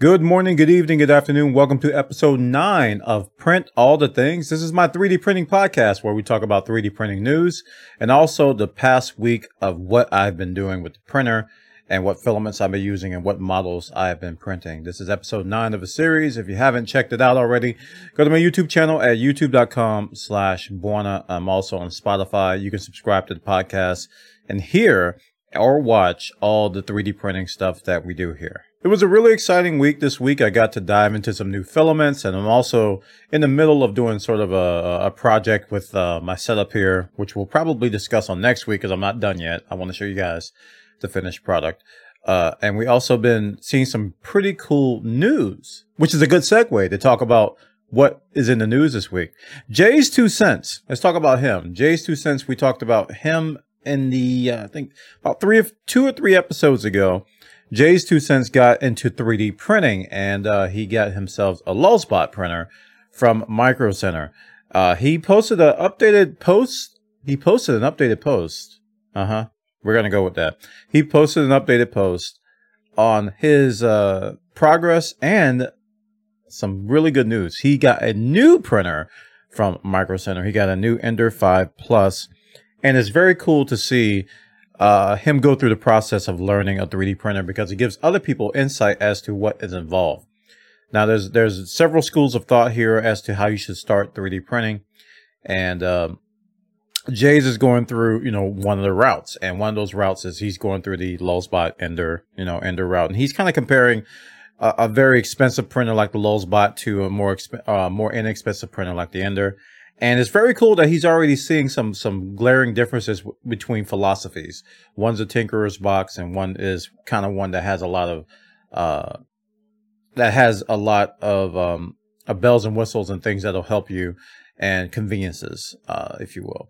Good morning, good evening, good afternoon. Welcome to episode nine of Print All the Things. This is my 3D printing podcast where we talk about 3D printing news and also the past week of what I've been doing with the printer and what filaments I've been using and what models I've been printing. This is episode nine of a series. If you haven't checked it out already, go to my YouTube channel at youtube.com slash Bwana. I'm also on Spotify. You can subscribe to the podcast and hear or watch all the 3D printing stuff that we do here. It was a really exciting week this week. I got to dive into some new filaments, and I'm also in the middle of doing sort of a, a project with uh, my setup here, which we'll probably discuss on next week because I'm not done yet. I want to show you guys the finished product. Uh, and we also been seeing some pretty cool news, which is a good segue to talk about what is in the news this week. JayzTwoCents. Let's talk about him. JayzTwoCents. We talked about him in the uh, I think about three of two or three episodes ago. JayzTwoCents got into 3D printing and uh, he got himself a Lulzbot printer from Micro Center. Uh, he posted an updated post. He posted an updated post. Uh huh. We're gonna go with that. He posted an updated post on his uh, progress and some really good news. He got a new printer from Micro Center. He got a new Ender 5 Plus, and it's very cool to see uh, him go through the process of learning a 3D printer because it gives other people insight as to what is involved. Now, there's there's several schools of thought here as to how you should start 3D printing, and um, Jay's is going through you know one of the routes, and one of those routes is he's going through the Lulzbot Ender you know Ender route, and he's kind of comparing a, a, very expensive printer like the Lulzbot to a more exp- uh, more inexpensive printer like the Ender. And it's very cool that he's already seeing some some glaring differences w- between philosophies. One's a tinkerer's box, and one is kind of one that has a lot of uh, that has a lot of um, of bells and whistles and things that'll help you and conveniences, uh, if you will.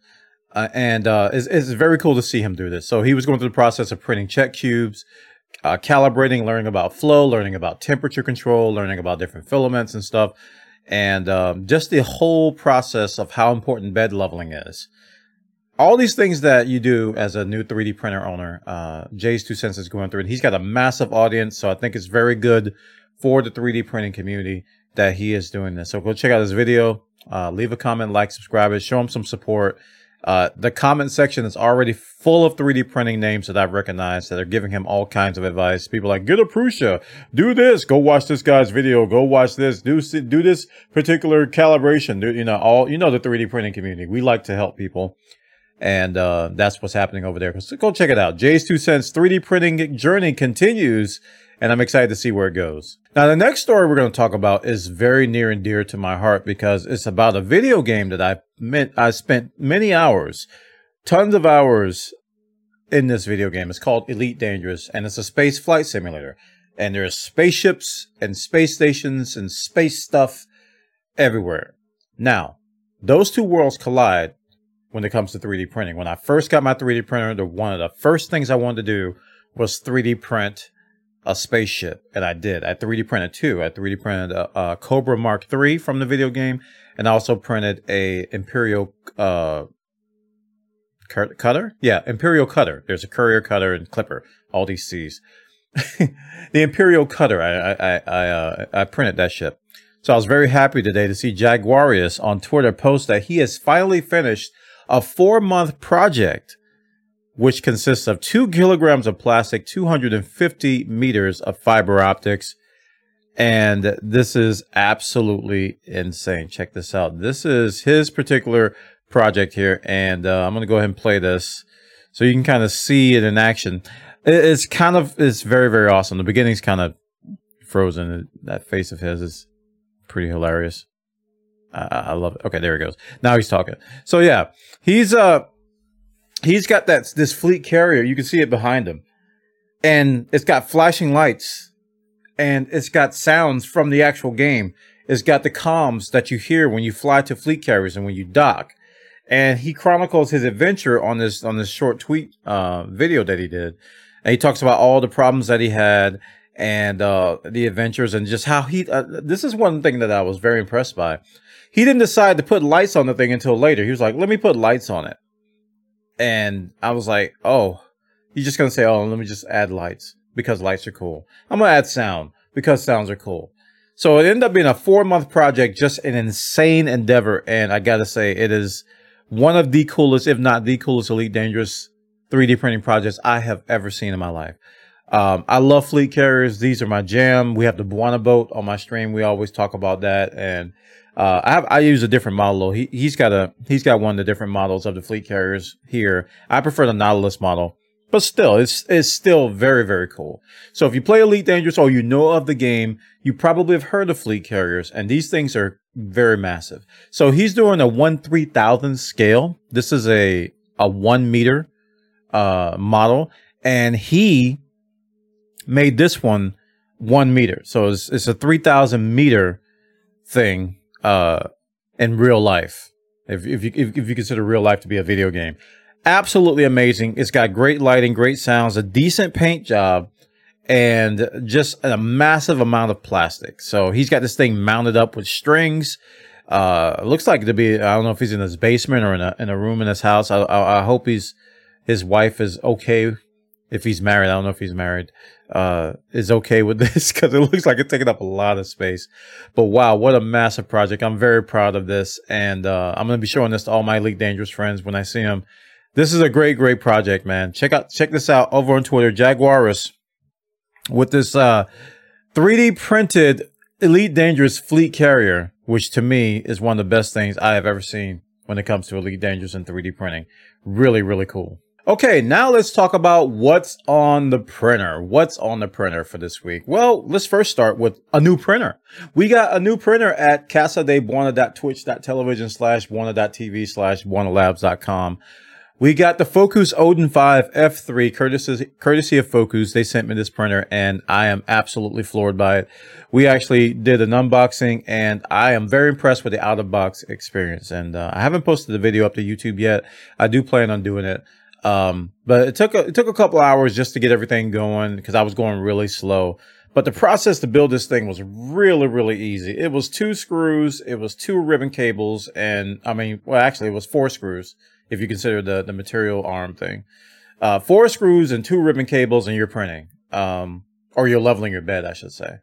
Uh, and uh, it's, it's very cool to see him do this. So he was going through the process of printing check cubes, uh, calibrating, learning about flow, learning about temperature control, learning about different filaments and stuff and um, just the whole process of how important bed leveling is. All these things that you do as a new 3D printer owner, uh, JayzTwoCents is going through, and he's got a massive audience, so I think it's very good for the 3D printing community that he is doing this. So go check out his video, uh, leave a comment, like, subscribe, show him some support. Uh, the comment section is already full of 3D printing names that I've recognized that are giving him all kinds of advice. People like, get a Prusa, do this, go watch this guy's video, go watch this, do, do this particular calibration. Do, you know, all, you know, the 3D printing community. We like to help people. And, uh, that's what's happening over there. So go check it out. JayzTwoCents 3D printing journey continues and I'm excited to see where it goes. Now, the next story we're going to talk about is very near and dear to my heart because it's about a video game that I meant I spent many hours, tons of hours in this video game. It's called Elite Dangerous and it's a space flight simulator. And there's spaceships and space stations and space stuff everywhere. Now, those two worlds collide when it comes to 3D printing. When I first got my 3D printer, the one of the first things I wanted to do was 3D print a spaceship, and I did. I 3D printed two. I 3D printed a, a Cobra Mark III from the video game, and also printed a Imperial uh, cutter. Yeah, Imperial cutter. There's a courier cutter and clipper. All these C's. the Imperial cutter. I I I uh, I printed that ship. So I was very happy today to see Jaguarious on Twitter post that he has finally finished a four month project which consists of two kilograms of plastic, 250 meters of fiber optics. And this is absolutely insane. Check this out. This is his particular project here. And uh, I'm going to go ahead and play this so you can kind of see it in action. It's kind of, it's very, very awesome. The beginning's kind of frozen. That face of his is pretty hilarious. I, I love it. Okay, there he goes. Now he's talking. So yeah, he's, uh, he's got that this fleet carrier. You can see it behind him, and it's got flashing lights, and it's got sounds from the actual game. It's got the comms that you hear when you fly to fleet carriers and when you dock. And he chronicles his adventure on this on this short tweet uh, video that he did, and he talks about all the problems that he had and uh, the adventures and just how he. Uh, this is one thing that I was very impressed by. He didn't decide to put lights on the thing until later. He was like, "Let me put lights on it." And I was like, oh, you're just going to say, oh, let me just add lights because lights are cool. I'm going to add sound because sounds are cool. So it ended up being a four month project, just an insane endeavor. And I gotta say, it is one of the coolest, if not the coolest Elite Dangerous 3D printing projects I have ever seen in my life. Um, I love fleet carriers. These are my jam. We have the Bwana boat on my stream. We always talk about that. And, uh, I have, I use a different model. He, he's got a, he's got one of the different models of the fleet carriers here. I prefer the Nautilus model but still, it's it's still very very cool. So if you play Elite Dangerous or you know of the game, you probably have heard of fleet carriers, and these things are very massive. So he's doing a one three thousand scale. This is a a one meter uh, model, and he made this one one meter. So it's it's a three thousand meter thing uh, in real life. If if you if, if you consider real life to be a video game, absolutely amazing. It's got great lighting, great sounds, a decent paint job, and just a massive amount of plastic. So he's got this thing mounted up with strings. Uh, looks like to be, I don't know if he's in his basement or in a, in a room in his house. I, I, I hope he's, his wife is okay. If he's married, I don't know if he's married, uh, is okay with this because it looks like it's taking up a lot of space. But wow, what a massive project. I'm very proud of this. And, uh, I'm going to be showing this to all my Elite Dangerous friends when I see them this is a great, great project, man. Check out check this out over on Twitter, Jaguarious, with this uh 3D printed Elite Dangerous fleet carrier, which to me is one of the best things I have ever seen when it comes to Elite Dangerous and 3D printing. Really, really cool. Okay, now let's talk about what's on the printer. What's on the printer for this week? Well, let's first start with a new printer. We got a new printer at casadebwana.twitch.television slash bwana.tv slash bwanalabs.com. We got the FOKOOS Odin 5 F3 courtesy, courtesy of FOKOOS. They sent me this printer and I am absolutely floored by it. We actually did an unboxing and I am very impressed with the out of box experience. And uh, I haven't posted the video up to YouTube yet. I do plan on doing it. Um, but it took a, it took a couple hours just to get everything going because I was going really slow. But the process to build this thing was really, really easy. It was two screws, it was two ribbon cables, and I mean, well, actually, it was four screws if you consider the the material arm thing. Uh, four screws and two ribbon cables, and you're printing, um, or you're leveling your bed, I should say.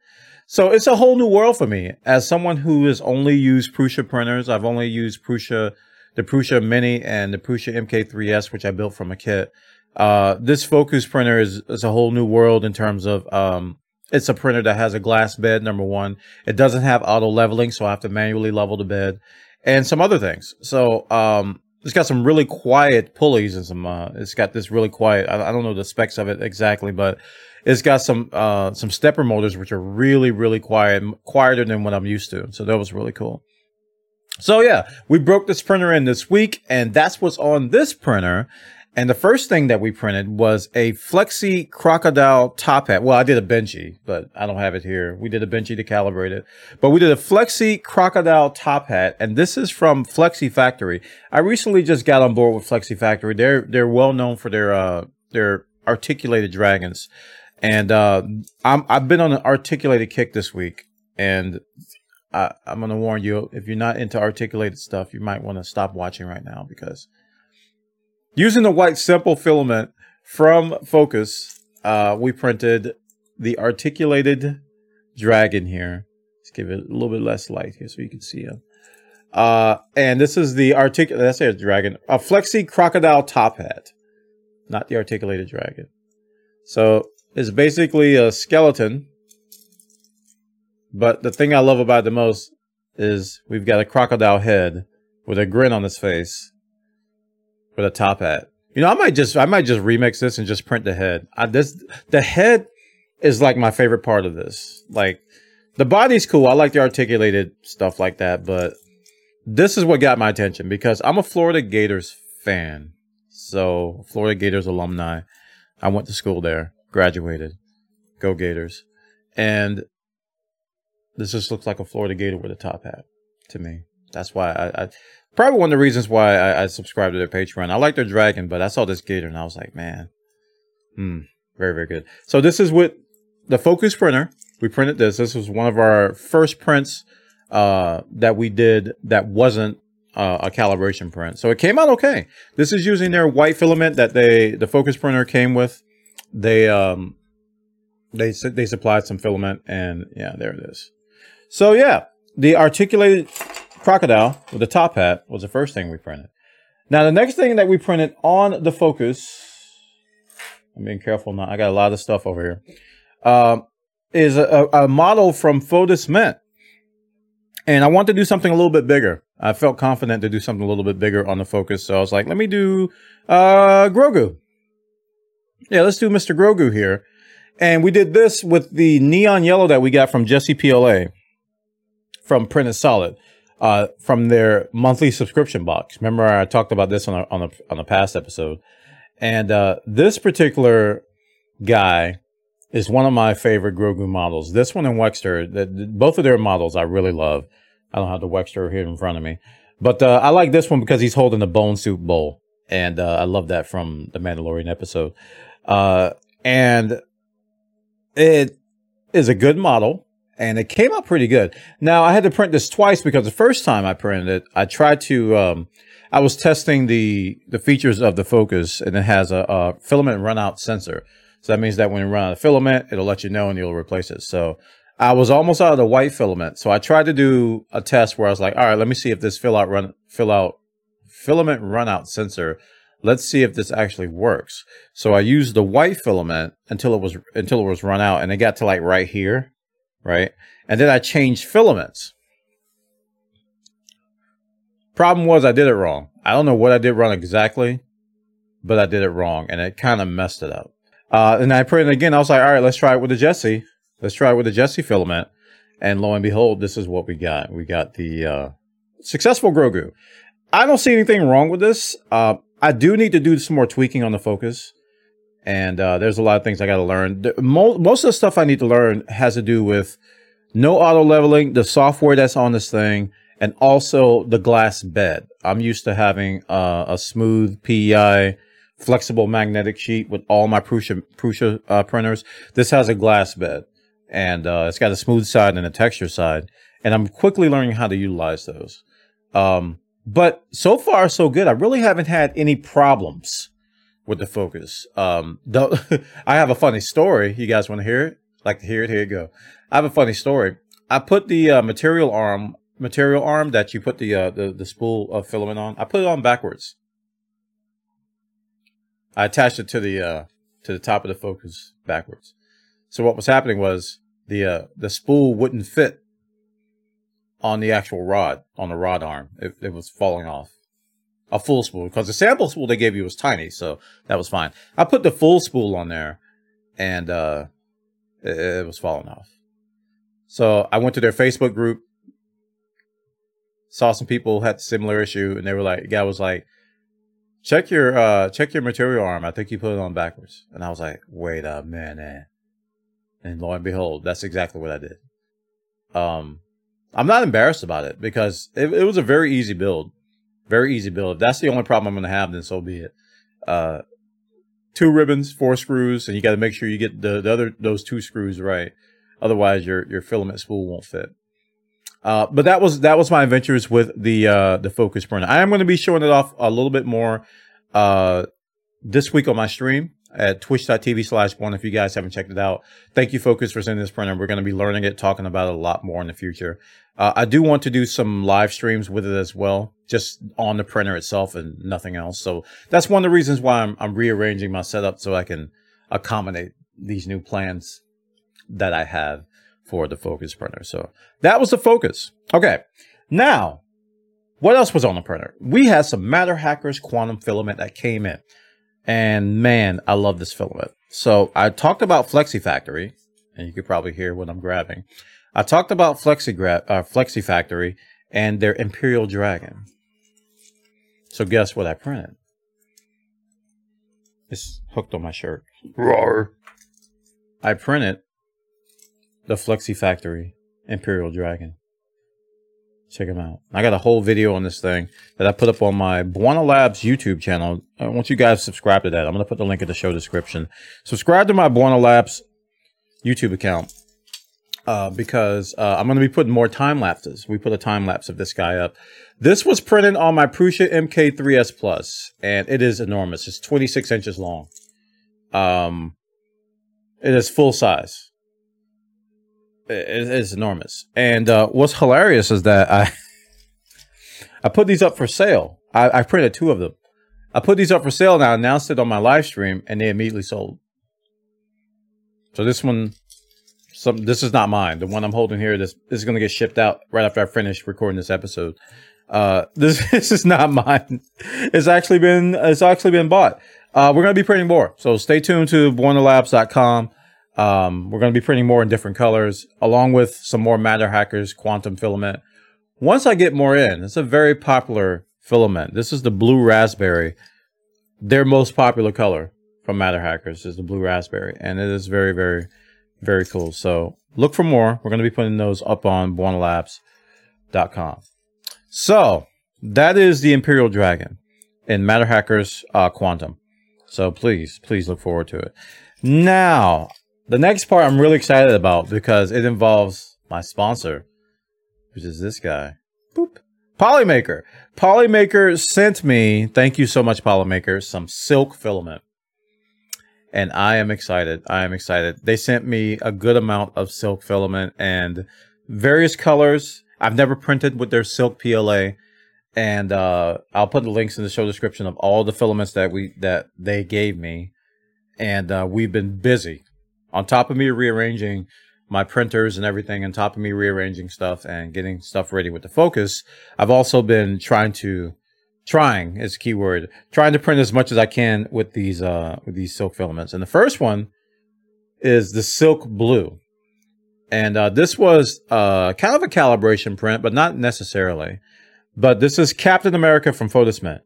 So it's a whole new world for me as someone who has only used Prusa printers. I've only used Prusa, the Prusa Mini and the Prusa MK3S, which I built from a kit. Uh, this FOKOOS printer is, is a whole new world in terms of, um, it's a printer that has a glass bed, number one. It doesn't have auto leveling, so I have to manually level the bed and some other things. So, um, it's got some really quiet pulleys and some. Uh, it's got this really quiet. I, I, don't know the specs of it exactly, but it's got some uh, some stepper motors which are really really quiet, quieter than what I'm used to. So that was really cool. So yeah, we broke this printer in this week, and that's what's on this printer. And the first thing that we printed was a Flexi Crocodile top hat. Well, I did a Benchy, but I don't have it here. We did a Benchy to calibrate it, but we did a Flexi Crocodile top hat. And this is from Flexi Factory. I recently just got on board with Flexi Factory. They're, they're well known for their, uh, their articulated dragons. And, uh, I'm, I've been on an articulated kick this week and I, I'm going to warn you, if you're not into articulated stuff, you might want to stop watching right now because Using the white simple filament from FOKOOS, uh, we printed the articulated dragon here. Let's give it a little bit less light here so you can see him. Uh, and this is the articulated, that's a dragon, a flexi crocodile top hat, not the articulated dragon. So it's basically a skeleton. But the thing I love about it the most is we've got a crocodile head with a grin on his face with a top hat. You know, I might just I might just remix this and just print the head. I, this the head is like my favorite part of this. Like the body's cool. I like the articulated stuff like that, but this is what got my attention because I'm a Florida Gators fan. So Florida Gators alumni. I went to school there, graduated. Go Gators. And this just looks like a Florida Gator with a top hat to me. That's why I, I probably one of the reasons why I, I to their Patreon. I like their dragon, but I saw this gator and I was like, man, hmm, very, very good. So this is with the FOKOOS printer. We printed this. This was one of our first prints uh, that we did that wasn't uh, a calibration print. So it came out okay. This is using their white filament that they the FOKOOS printer came with. They um, they they supplied some filament, and yeah, there it is. So yeah, the articulated crocodile with the top hat was the first thing we printed. Now the next thing that we printed on the FOKOOS, I'm being careful now. I got a lot of stuff over here. Um, is a, a model from Fotismint, and I want to do something a little bit bigger. I felt confident to do something a little bit bigger on the FOKOOS, so I was like, let me do uh, Grogu. Yeah, let's do Mr. Grogu here. And we did this with the neon yellow that we got from Jessie PLA from Printed Solid uh, from their monthly subscription box. Remember, I talked about this on a, on a, on a past episode. And uh, this particular guy is one of my favorite Grogu models. This one and Wexter, the, the, both of their models I really love. I don't have the Wexter here in front of me. But uh, I like this one because he's holding the bone soup bowl. And uh, I love that from the Mandalorian episode. Uh, and it is a good model and it came out pretty good. Now I had to print this twice because the first time I printed it, I tried to, um, I was testing the, the features of the FOKOOS and it has a, a filament runout sensor. So that means that when you run out of filament, it'll let you know and you'll replace it. So I was almost out of the white filament. So I tried to do a test where I was like, all right, let me see if this fill out run, fill out filament runout sensor let's see if this actually works. So I used the white filament until it was until it was run out and it got to like right here, right? And then I changed filaments. Problem was I did it wrong. I don't know what I did wrong exactly, but I did it wrong and it kind of messed it up. Uh, and I it again. I was like, all right, let's try it with the Jessie. Let's try it with the Jessie filament. And lo and behold, this is what we got. We got the uh, successful Grogu. I don't see anything wrong with this. Uh, I do need to do some more tweaking on the FOKOOS. And uh, there's a lot of things I got to learn. Most of the stuff I need to learn has to do with no auto leveling, the software that's on this thing, and also the glass bed. I'm used to having uh, a smooth PEI flexible magnetic sheet with all my Prusa, Prusa uh, printers. This has a glass bed and uh, it's got a smooth side and a texture side. And I'm quickly learning how to utilize those. Um, but so far, so good. I really haven't had any problems with the FOKOOS. Um, I have a funny story. You guys want to hear it? Like to hear it? Here you go. I have a funny story. I put the uh, material arm, material arm that you put the, uh, the the spool of filament on. I put it on backwards. I attached it to the uh, to the top of the FOKOOS backwards. So what was happening was the uh, the spool wouldn't fit on the actual rod, on the rod arm. It, it was falling off. A full spool, because the sample spool they gave you was tiny, so that was fine. I put the full spool on there, and uh, it, it was falling off. So I went to their Facebook group, saw some people had similar issue, and they were like, the guy was like, check your uh check your material arm. I think you put it on backwards. And I was like, wait a minute. And lo and behold, that's exactly what I did. Um I'm not embarrassed about it because it, it was a very easy build. Very easy build. If that's the only problem I'm going to have, then so be it. Uh, two ribbons, four screws, and you got to make sure you get the, the other those two screws right. Otherwise, your your filament spool won't fit. Uh, but that was that was my adventures with the uh, the FOKOOS printer. I am going to be showing it off a little bit more uh, this week on my stream at twitch.tv slash one if you guys haven't checked it out. Thank you, FOKOOS, for sending this printer. We're going to be learning it, talking about it a lot more in the future. Uh, I do want to do some live streams with it as well, just on the printer itself and nothing else. So that's one of the reasons why I'm, I'm rearranging my setup so I can accommodate these new plans that I have for the FOKOOS printer. So that was the FOKOOS. Okay. Now, what else was on the printer? We had some Matter Hackers quantum filament that came in. And man, I love this filament. So I talked about Flexi Factory, and you could probably hear what I'm grabbing. I talked about Flexi, uh, Flexi Factory and their Imperial Dragon. So guess what I printed? It's hooked on my shirt. Roar. I printed the Flexi Factory Imperial Dragon. Check them out. I got a whole video on this thing that I put up on my Bwana Labs YouTube channel. I want you guys to subscribe to that. I'm going to put the link in the show description. Subscribe to my Bwana Labs YouTube account uh, because uh, I'm going to be putting more time lapses. We put a time lapse of this guy up. This was printed on my Prusa MK3S Plus, and it is enormous. It's 26 inches long. Um, It is full size. It is enormous. And uh, what's hilarious is that I I put these up for sale. I, I printed two of them. I put these up for sale and I announced it on my live stream, and they immediately sold. So this one, some this is not mine. The one I'm holding here, this, this is going to get shipped out right after I finish recording this episode. Uh, this this is not mine. It's actually been it's actually been bought. Uh, we're going to be printing more, so stay tuned to BwanaLabs.com. Um, we're going to be printing more in different colors, along with some more Matter Hackers quantum filament. Once I get more in, it's a very popular filament. This is the blue raspberry. Their most popular color from Matter Hackers is the blue raspberry, and it is very, very, very cool. So look for more. We're going to be putting those up on BwanaLabs.com. So that is the Imperial Dragon in Matter Hackers uh, Quantum. So please, please look forward to it. Now, the next part I'm really excited about because it involves my sponsor, which is this guy. Boop. Polymaker. Polymaker sent me, thank you so much, Polymaker, some silk filament. And I am excited. I am excited. They sent me a good amount of silk filament and various colors. I've never printed with their silk PLA and uh, I'll put the links in the show description of all the filaments that we that they gave me, and uh, we've been busy. On top of me rearranging my printers and everything, on top of me rearranging stuff and getting stuff ready with the FOKOOS, I've also been trying to trying is a key word trying to print as much as I can with these uh with these silk filaments. And the first one is the silk blue. And uh, this was uh, kind of a calibration print, but not necessarily. But this is Captain America from Fotismint.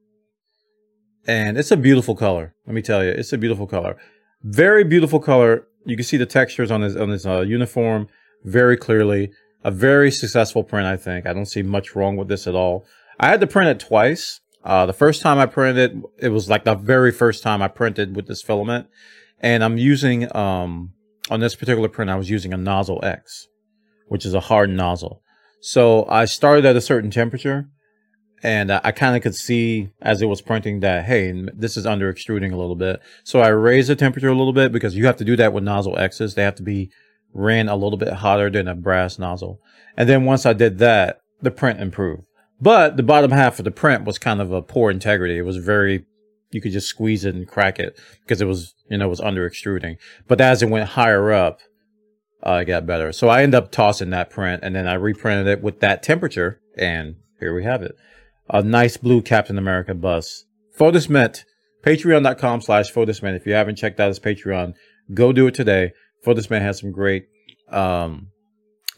And it's a beautiful color. Let me tell you, it's a beautiful color. Very beautiful color. You can see the textures on his on his uh, uniform very clearly. A very successful print, I think. I don't see much wrong with this at all. I had to print it twice. Uh, the first time I printed it, was like the very first time I printed with this filament. And I'm using, um, on this particular print, I was using a nozzle X, which is a hard nozzle. So I started at a certain temperature and I kind of could see as it was printing that hey this is under extruding a little bit so i raised the temperature a little bit because you have to do that with nozzle x's they have to be ran a little bit hotter than a brass nozzle and then once i did that the print improved but the bottom half of the print was kind of a poor integrity it was very you could just squeeze it and crack it because it was you know it was under extruding but as it went higher up uh, it got better so i ended up tossing that print and then i reprinted it with that temperature and here we have it a nice blue Captain America bus. Fotismint, patreon.com slash Fotismint. If you haven't checked out his Patreon, go do it today. Fotismint has some great, um,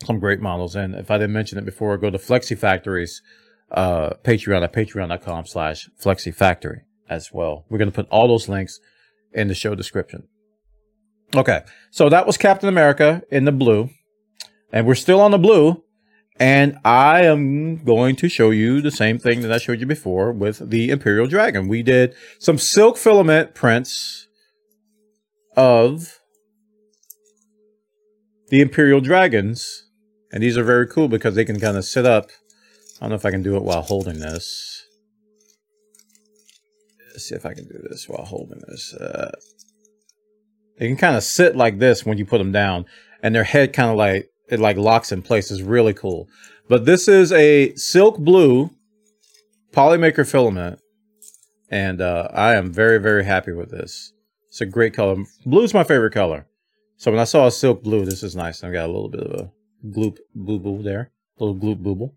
some great models. And if I didn't mention it before, go to Flexi Factories, uh, Patreon at patreon.com slash flexifactory as well. We're going to put all those links in the show description. Okay. So that was Captain America in the blue. And we're still on the blue and I am going to show you the same thing that I showed you before with the Imperial Dragon. We did some silk filament prints of the Imperial Dragons. And these are very cool because they can kind of sit up. I don't know if I can do it while holding this. Let's see if I can do this while holding this. Uh, they can kind of sit like this when you put them down. And their head kind of like it like locks in place is really cool. But this is a silk blue polymaker filament. And uh, I am very, very happy with this. It's a great color. Blue is my favorite color. So when I saw a silk blue, this is nice. I've got a little bit of a gloop boo boo there. A little gloop booble.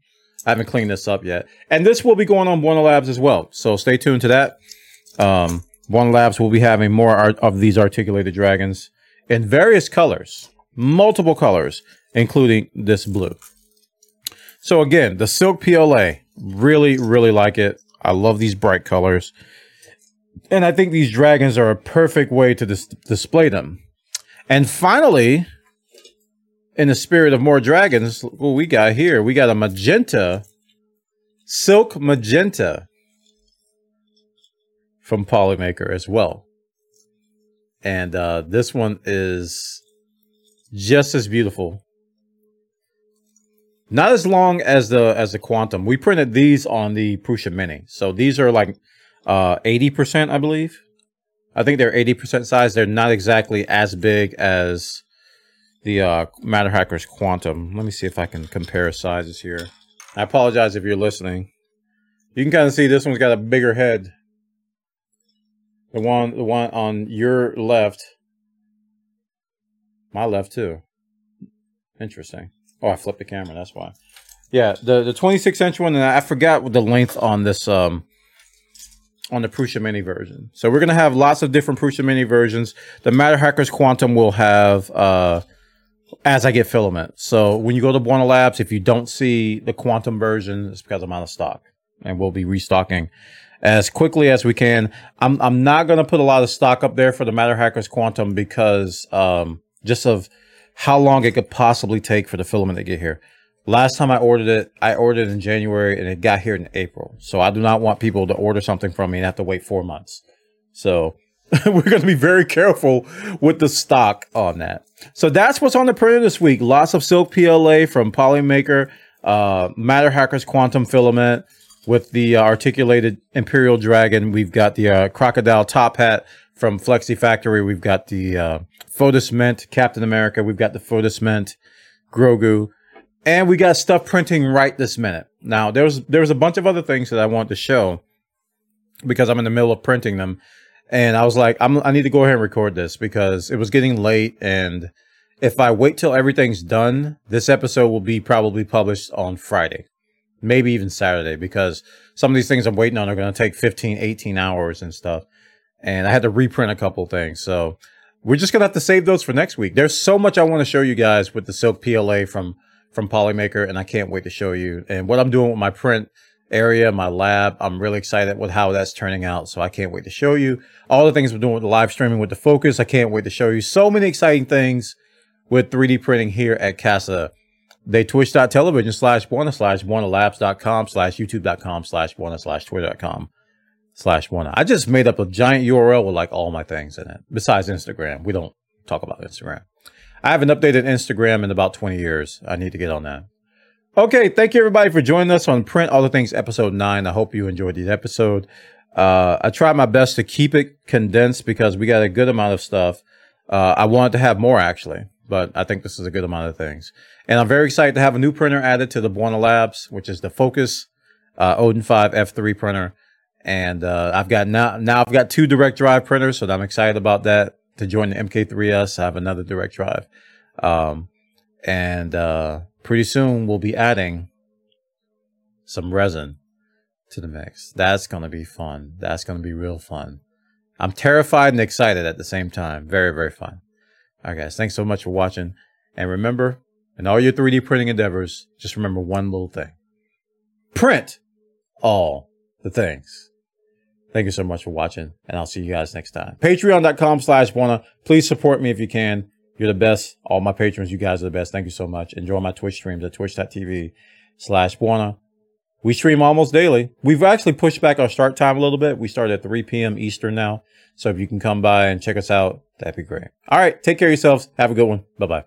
I haven't cleaned this up yet. And this will be going on Bwana Labs as well. So stay tuned to that. Um, Bwana Labs will be having more of these articulated dragons in various colors, multiple colors including this blue. So again, the Silk PLA, really, really like it. I love these bright colors. And I think these dragons are a perfect way to dis display them. And finally, in the spirit of more dragons, what we got here, we got a magenta, silk magenta from Polymaker as well. And uh, this one is just as beautiful not as long as the as the Quantum. We printed these on the Prusa Mini, so these are like uh, eighty percent, I believe, I think they're 80% size. They're not exactly as big as the uh, Matter Hackers Quantum. Let me see if I can compare sizes here. I apologize if you're listening. You can kind of see this one's got a bigger head. The one, the one on your left, my left too. Interesting. Oh, I flipped the camera. That's why. Yeah, the the 26 inch one, and I forgot the length on this um on the Prusa Mini version. So we're gonna have lots of different Prusa Mini versions. The Matter Hackers Quantum will have uh as I get filament. So when you go to Bwana Labs, if you don't see the Quantum version, it's because I'm out of stock, and we'll be restocking as quickly as we can. I'm I'm not gonna put a lot of stock up there for the Matter Hackers Quantum because um just of how long it could possibly take for the filament to get here. Last time I ordered it, I ordered it in January and it got here in April. So I do not want people to order something from me and have to wait four months. So we're going to be very careful with the stock on that. So that's what's on the printer this week. Lots of silk PLA from Polymaker, uh, Matter Hackers Quantum Filament with the uh, articulated Imperial Dragon. We've got the uh, Crocodile Top Hat from Flexi Factory. We've got the uh, Mint Captain America. We've got the Mint Grogu. And we got stuff printing right this minute. Now, there was, there was a bunch of other things that I wanted to show because I'm in the middle of printing them. And I was like, I'm, I need to go ahead and record this because it was getting late. And if I wait till everything's done, this episode will be probably published on Friday, maybe even Saturday, because some of these things I'm waiting on are going to take 15, 18 hours and stuff. And I had to reprint a couple things. So we're just going to have to save those for next week. There's so much I want to show you guys with the Silk PLA from from Polymaker, and I can't wait to show you. And what I'm doing with my print area, my lab, I'm really excited with how that's turning out. So I can't wait to show you all the things we're doing with the live streaming with the FOKOOS. I can't wait to show you so many exciting things with 3D printing here at Casa. They twitch.television slash Bwana slash labs.com slash youtube.com slash Bwana slash twitter.com slash Bwana. I just made up a giant URL with like all my things in it. Besides Instagram. We don't talk about Instagram. I haven't updated Instagram in about 20 years. I need to get on that. Okay, thank you everybody for joining us on Print All the Things episode 9. I hope you enjoyed the episode. Uh, I tried my best to keep it condensed because we got a good amount of stuff. Uh, I wanted to have more actually, but I think this is a good amount of things. And I'm very excited to have a new printer added to the Bwana Labs, which is the FOKOOS uh, Odin 5 F3 printer. And uh, I've got now now I've got two direct drive printers, so I'm excited about that to join the MK3S. I have another direct drive. Um, and, uh, pretty soon we'll be adding some resin to the mix. That's going to be fun. That's going to be real fun. I'm terrified and excited at the same time. Very, very fun. All right, guys. Thanks so much for watching. And remember, in all your 3D printing endeavors, just remember one little thing. Print all the things. Thank you so much for watching, and I'll see you guys next time. Patreon.com slash Bwana. Please support me if you can. You're the best. All my patrons, you guys are the best. Thank you so much. Enjoy my Twitch streams at twitch.tv slash Bwana. We stream almost daily. We've actually pushed back our start time a little bit. We start at 3 p.m. Eastern now. So if you can come by and check us out, that'd be great. All right. Take care of yourselves. Have a good one. Bye bye.